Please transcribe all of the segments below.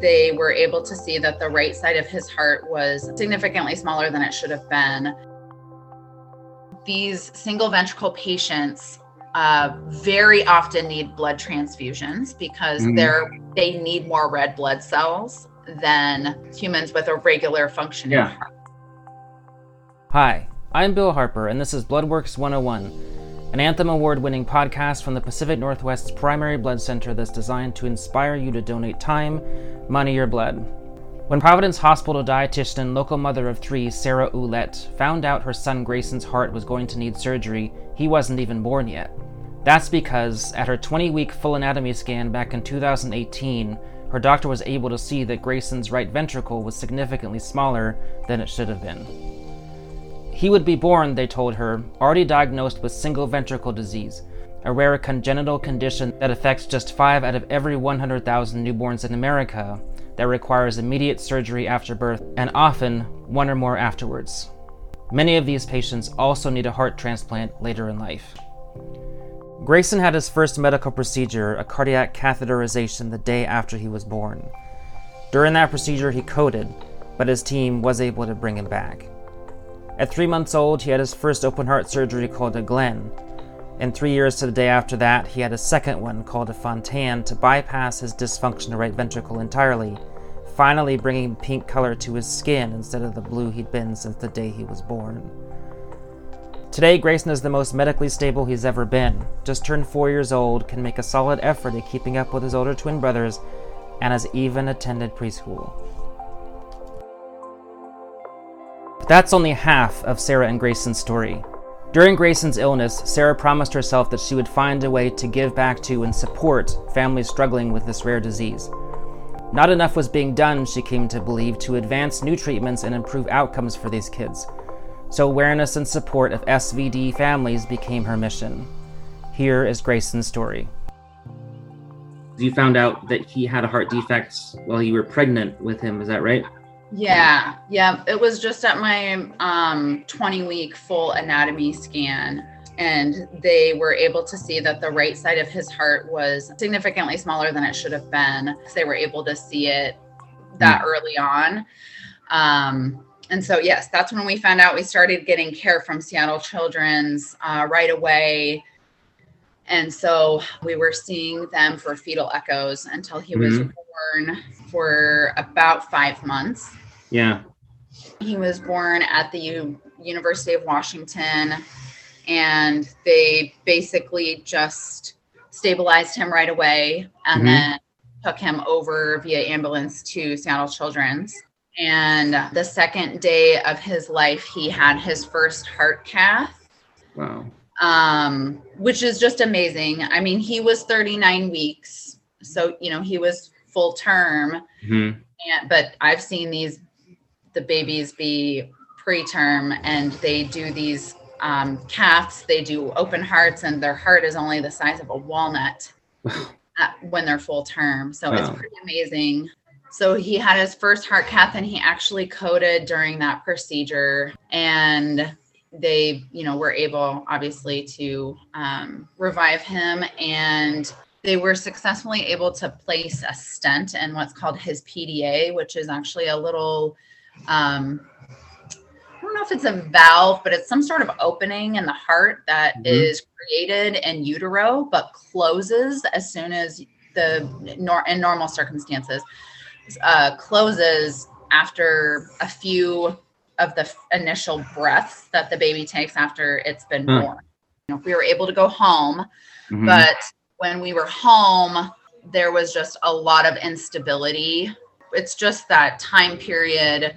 they were able to see that the right side of his heart was significantly smaller than it should have been. These single ventricle patients uh, very often need blood transfusions because mm-hmm. they're they need more red blood cells than humans with a regular functioning yeah. heart. Hi, I'm Bill Harper, and this is Bloodworks 101, an Anthem Award winning podcast from the Pacific Northwest's primary blood center that's designed to inspire you to donate time, money, or blood. When Providence Hospital dietitian and local mother of three, Sarah Ouellette, found out her son Grayson's heart was going to need surgery, he wasn't even born yet. That's because, at her 20 week full anatomy scan back in 2018, her doctor was able to see that Grayson's right ventricle was significantly smaller than it should have been. He would be born, they told her, already diagnosed with single ventricle disease, a rare congenital condition that affects just 5 out of every 100,000 newborns in America, that requires immediate surgery after birth and often one or more afterwards. Many of these patients also need a heart transplant later in life. Grayson had his first medical procedure, a cardiac catheterization, the day after he was born. During that procedure, he coded, but his team was able to bring him back. At three months old, he had his first open heart surgery called a Glenn. And three years to the day after that, he had a second one called a Fontan to bypass his dysfunctional right ventricle entirely, finally bringing pink color to his skin instead of the blue he'd been since the day he was born. Today, Grayson is the most medically stable he's ever been. Just turned four years old, can make a solid effort at keeping up with his older twin brothers, and has even attended preschool. That's only half of Sarah and Grayson's story. During Grayson's illness, Sarah promised herself that she would find a way to give back to and support families struggling with this rare disease. Not enough was being done, she came to believe, to advance new treatments and improve outcomes for these kids so awareness and support of SVD families became her mission. Here is Grayson's story. You found out that he had a heart defect while you were pregnant with him, is that right? Yeah, yeah. It was just at my um, 20 week full anatomy scan. And they were able to see that the right side of his heart was significantly smaller than it should have been. They were able to see it that mm. early on. Um, and so yes that's when we found out we started getting care from seattle children's uh, right away and so we were seeing them for fetal echoes until he mm-hmm. was born for about five months yeah he was born at the U- university of washington and they basically just stabilized him right away and mm-hmm. then took him over via ambulance to seattle children's and the second day of his life, he had his first heart cath. Wow. Um, which is just amazing. I mean, he was 39 weeks. So, you know, he was full term. Mm-hmm. And, but I've seen these, the babies be preterm and they do these um, caths, they do open hearts, and their heart is only the size of a walnut at, when they're full term. So wow. it's pretty amazing. So he had his first heart cath and he actually coded during that procedure. And they, you know, were able obviously to um, revive him and they were successfully able to place a stent in what's called his PDA, which is actually a little, um, I don't know if it's a valve, but it's some sort of opening in the heart that mm-hmm. is created in utero, but closes as soon as the nor in normal circumstances uh, closes after a few of the initial breaths that the baby takes after it's been huh. born. You know, we were able to go home, mm-hmm. but when we were home, there was just a lot of instability. It's just that time period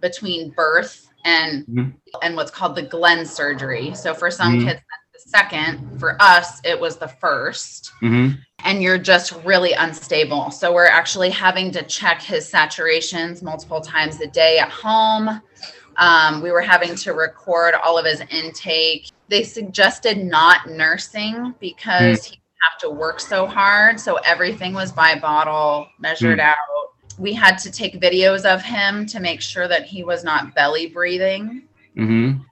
between birth and mm-hmm. and what's called the Glenn surgery. So for some mm-hmm. kids, that's the second. For us, it was the 1st mm-hmm and you're just really unstable. So we're actually having to check his saturations multiple times a day at home. Um, we were having to record all of his intake. They suggested not nursing because mm. he have to work so hard. So everything was by bottle, measured mm. out. We had to take videos of him to make sure that he was not belly breathing. Mm-hmm.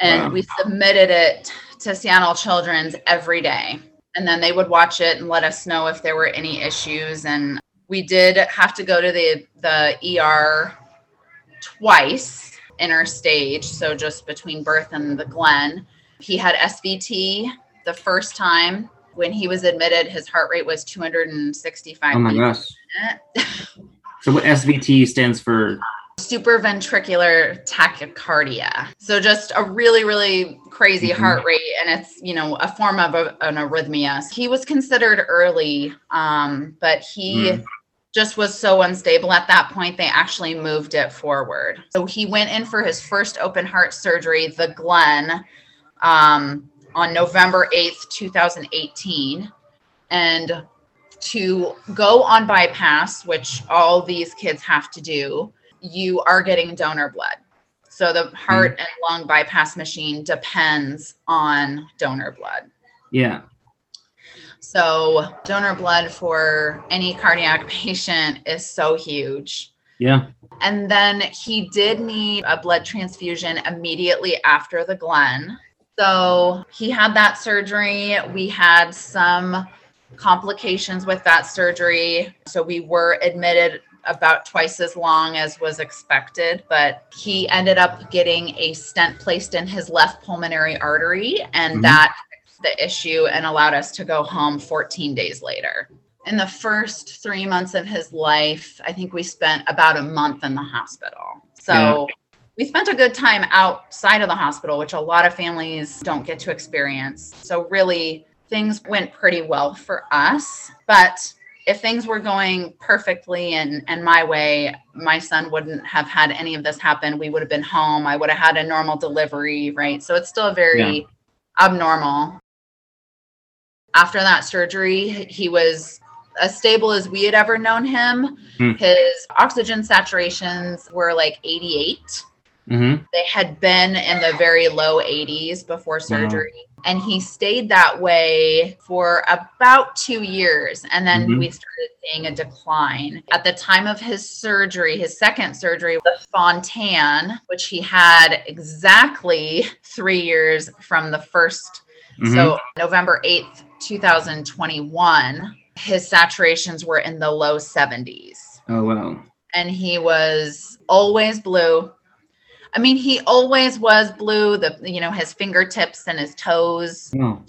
And wow. we submitted it to Seattle Children's every day and then they would watch it and let us know if there were any issues and We did have to go to the the ER twice in our stage, so just between birth and the Glenn. He had SVT the first time. When he was admitted, his heart rate was 265. Oh my gosh. so what SVT stands for? Supraventricular tachycardia. So just a really, really crazy mm-hmm. heart rate, and it's you know a form of a, an arrhythmia. He was considered early, um, but he. Mm just was so unstable at that point, they actually moved it forward. So he went in for his first open heart surgery, the Glenn, um, on November 8th, 2018. And to go on bypass, which all these kids have to do, you are getting donor blood. So the heart mm. and lung bypass machine depends on donor blood. Yeah. So, donor blood for any cardiac patient is so huge. Yeah. And then he did need a blood transfusion immediately after the Glenn. So, he had that surgery. We had some complications with that surgery. So, we were admitted about twice as long as was expected, but he ended up getting a stent placed in his left pulmonary artery, and mm-hmm. that the issue and allowed us to go home 14 days later. In the first three months of his life, I think we spent about a month in the hospital. So yeah. we spent a good time outside of the hospital, which a lot of families don't get to experience. So, really, things went pretty well for us. But if things were going perfectly and, and my way, my son wouldn't have had any of this happen. We would have been home. I would have had a normal delivery, right? So it's still very yeah. abnormal after that surgery, he was as stable as we had ever known him. Mm. His oxygen saturations were like 88. Mm-hmm. They had been in the very low 80s before surgery. And he stayed that way for about two years. And then mm-hmm. we started seeing a decline. At the time of his surgery, his second surgery, the Fontan, which he had exactly three years from the 1st mm-hmm. So November 8th, 2021, his saturations were in the low 70s. Oh, wow. And he was always blue. I mean, he always was blue. The you know his fingertips and his toes, oh.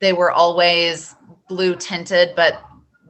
they were always blue tinted. But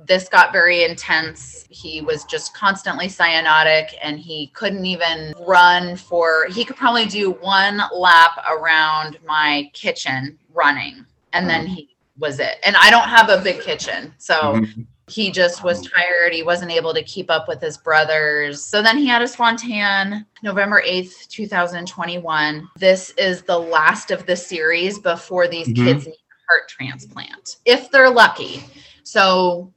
this got very intense. He was just constantly cyanotic, and he couldn't even run for. He could probably do one lap around my kitchen running, and oh. then he was it. And I don't have a big kitchen. So mm-hmm. He just was tired. He wasn't able to keep up with his brothers. So then he had a Fontan November 8th, 2021. This is the last of the series before these mm-hmm. kids need a heart transplant, if they're lucky. So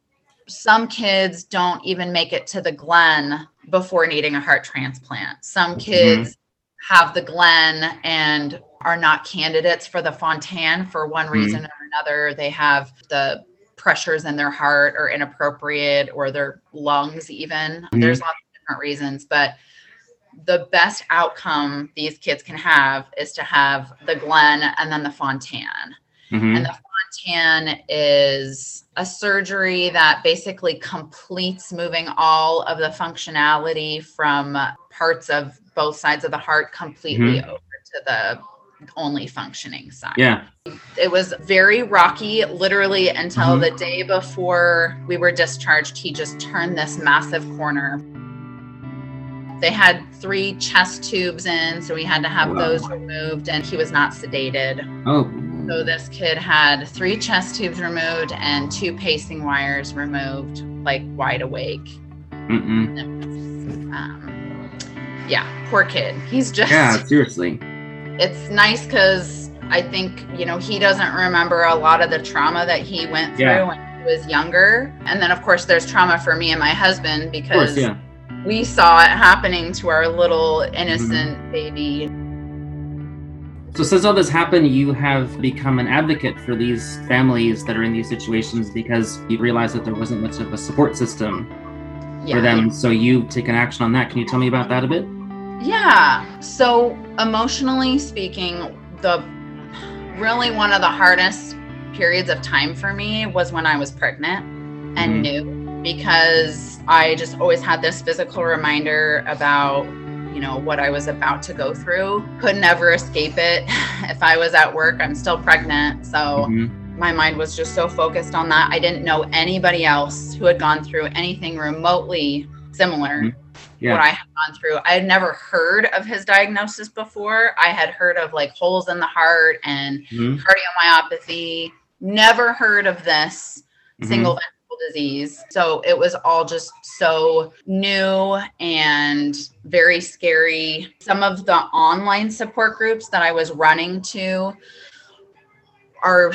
some kids don't even make it to the Glenn before needing a heart transplant. Some mm-hmm. kids mm-hmm. have the Glenn and are not candidates for the Fontan for one reason mm-hmm another. They have the pressures in their heart are inappropriate or their lungs, even. Mm-hmm. There's lots of different reasons, but the best outcome these kids can have is to have the Glenn and then the Fontan. Mm-hmm. And the Fontan is a surgery that basically completes moving all of the functionality from parts of both sides of the heart completely mm-hmm. over to the only functioning side. Yeah. It was very rocky, literally until mm-hmm. the day before we were discharged. He just turned this massive corner. They had three chest tubes in, so we had to have wow. those removed, and he was not sedated. Oh. So this kid had three chest tubes removed and two pacing wires removed, like wide awake. Um, yeah, poor kid. He's just. Yeah, seriously it's nice because I think, you know, he doesn't remember a lot of the trauma that he went through yeah. when he was younger. And then, of course, there's trauma for me and my husband because course, yeah. we saw it happening to our little innocent mm-hmm. baby. So, since all this happened, you have become an advocate for these families that are in these situations because you realized that there wasn't much of a support system yeah. for them. So, you've taken action on that. Can you tell me about that a bit? Yeah. So, emotionally speaking, the really one of the hardest periods of time for me was when I was pregnant and mm-hmm. new because I just always had this physical reminder about you know what I was about to go through. Could never escape it. if I was at work, I'm still pregnant, so mm-hmm. my mind was just so focused on that. I didn't know anybody else who had gone through anything remotely similar. Mm-hmm. Yeah. What I had gone through. I had never heard of his diagnosis before. I had heard of like holes in the heart and mm-hmm. cardiomyopathy. Never heard of this mm-hmm. single ventricle disease. So it was all just so new and very scary. Some of the online support groups that I was running to are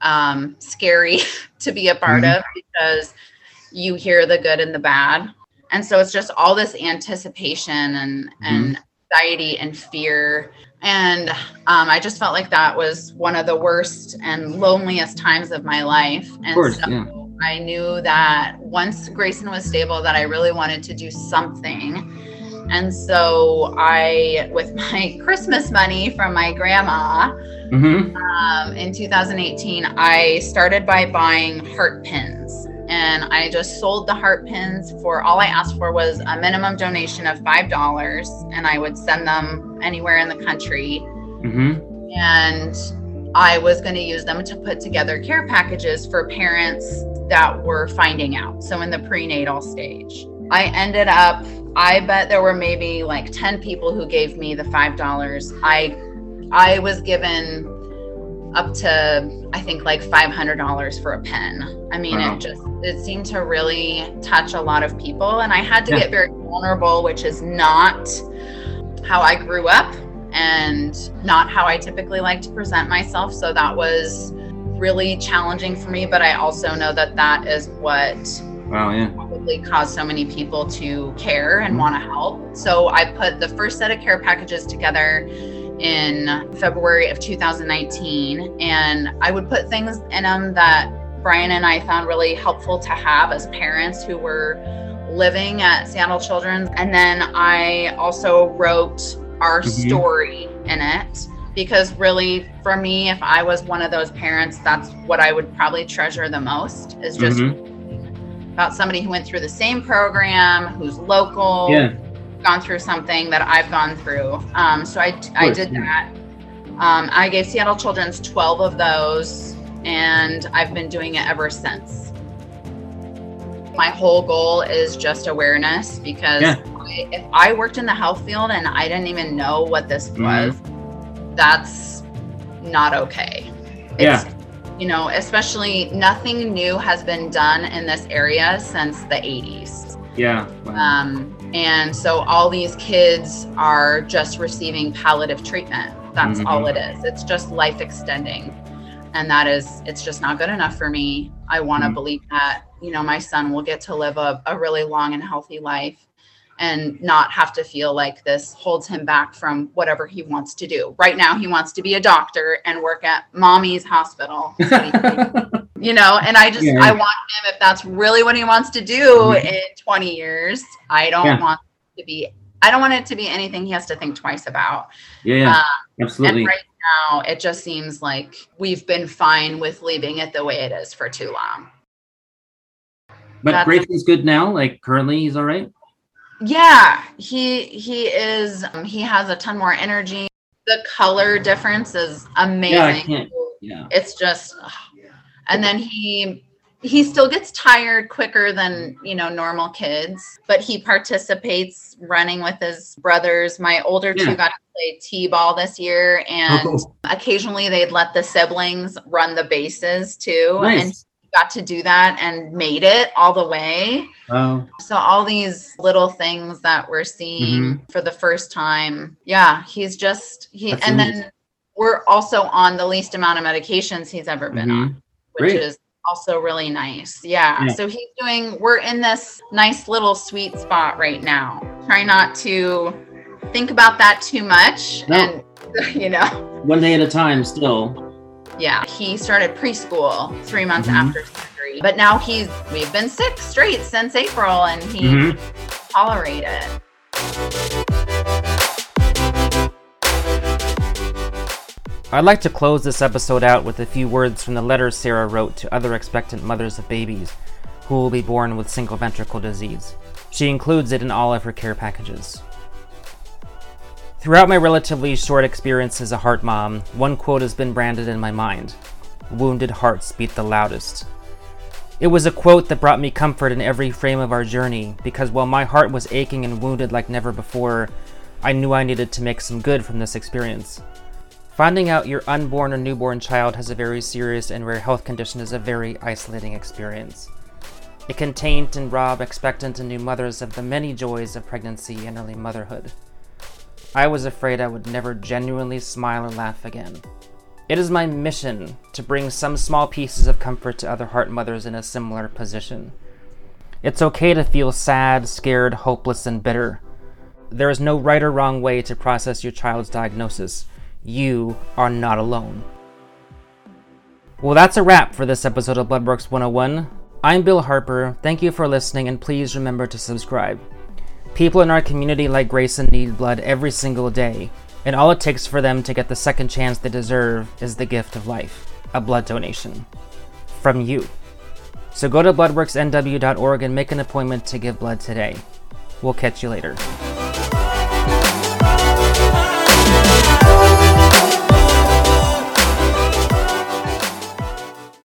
um, scary to be a part mm-hmm. of because you hear the good and the bad. And so it's just all this anticipation and, mm-hmm. and anxiety and fear. And um, I just felt like that was one of the worst and loneliest times of my life. And course, so yeah. I knew that once Grayson was stable, that I really wanted to do something. And so I, with my Christmas money from my grandma mm-hmm. um, in 2018, I started by buying heart pins and I just sold the heart pins for all I asked for was a minimum donation of five dollars, and I would send them anywhere in the country. Mm-hmm. And I was going to use them to put together care packages for parents that were finding out. So in the prenatal stage, I ended up. I bet there were maybe like ten people who gave me the five dollars. I I was given up to I think like $500 for a pen. I mean, wow. it just it seemed to really touch a lot of people and I had to yeah. get very vulnerable, which is not how I grew up and not how I typically like to present myself. So that was really challenging for me, but I also know that that is what wow, yeah. probably caused so many people to care and mm-hmm. want to help. So I put the first set of care packages together in February of 2019. And I would put things in them that Brian and I found really helpful to have as parents who were living at Seattle Children's. And then I also wrote our mm-hmm. story in it because really for me if i was one of those parents that's what i would probably treasure the most is just mm-hmm. about somebody who went through the same program who's local yeah gone through something that I've gone through. Um, so I, I did that. Um, I gave Seattle Children's 12 of those, and I've been doing it ever since. My whole goal is just awareness because yeah. I, if I worked in the health field and I didn't even know what this mm-hmm. was, that's not okay. It's, yeah. You know, especially nothing new has been done in this area since the 80s. Yeah. Wow. Um, and so all these kids are just receiving palliative treatment. That's mm-hmm. all it is. It's just life extending. And that is, it's just not good enough for me. I want to mm-hmm. believe that, you know, my son will get to live a, a really long and healthy life and not have to feel like this holds him back from whatever he wants to do. Right now, he wants to be a doctor and work at mommy's hospital. you know, and I just, yeah. I want him, if that's really what he wants to do mm-hmm. in 20 years, I don't yeah. want to be, I don't want it to be anything he has to think twice about. Yeah, yeah. Um, absolutely. right now, it just seems like we've been fine with leaving it the way it is for too long. But Grayson's good now. Like currently, he's all right yeah he he is um, he has a ton more energy the color difference is amazing yeah, yeah. it's just and then he he still gets tired quicker than you know normal kids but he participates running with his brothers my older yeah. two got to play t-ball this year and oh. occasionally they'd let the siblings run the bases too nice. and got to do that and made it all the way. Oh. So all these little things that we're seeing mm-hmm. for the first time. Yeah, he's just he That's and amazing. then we're also on the least amount of medications he's ever been mm-hmm. on, which Great. is also really nice. Yeah. yeah. So he's doing we're in this nice little sweet spot right now. Try not to think about that too much no. and you know one day at a time still yeah, he started preschool three months mm-hmm. after surgery, but now he's we've been sick straight since April, and he mm-hmm. tolerated. I'd like to close this episode out with a few words from the letter Sarah wrote to other expectant mothers of babies who will be born with single ventricle disease. She includes it in all of her care packages. Throughout my relatively short experience as a heart mom, one quote has been branded in my mind Wounded hearts beat the loudest. It was a quote that brought me comfort in every frame of our journey, because while my heart was aching and wounded like never before, I knew I needed to make some good from this experience. Finding out your unborn or newborn child has a very serious and rare health condition is a very isolating experience. It can taint and rob expectant and new mothers of the many joys of pregnancy and early motherhood. I was afraid I would never genuinely smile or laugh again. It is my mission to bring some small pieces of comfort to other heart mothers in a similar position. It's okay to feel sad, scared, hopeless, and bitter. There is no right or wrong way to process your child's diagnosis. You are not alone. Well, that's a wrap for this episode of Bloodworks 101. I'm Bill Harper. Thank you for listening, and please remember to subscribe. People in our community like Grayson need blood every single day, and all it takes for them to get the second chance they deserve is the gift of life a blood donation. From you. So go to bloodworksnw.org and make an appointment to give blood today. We'll catch you later.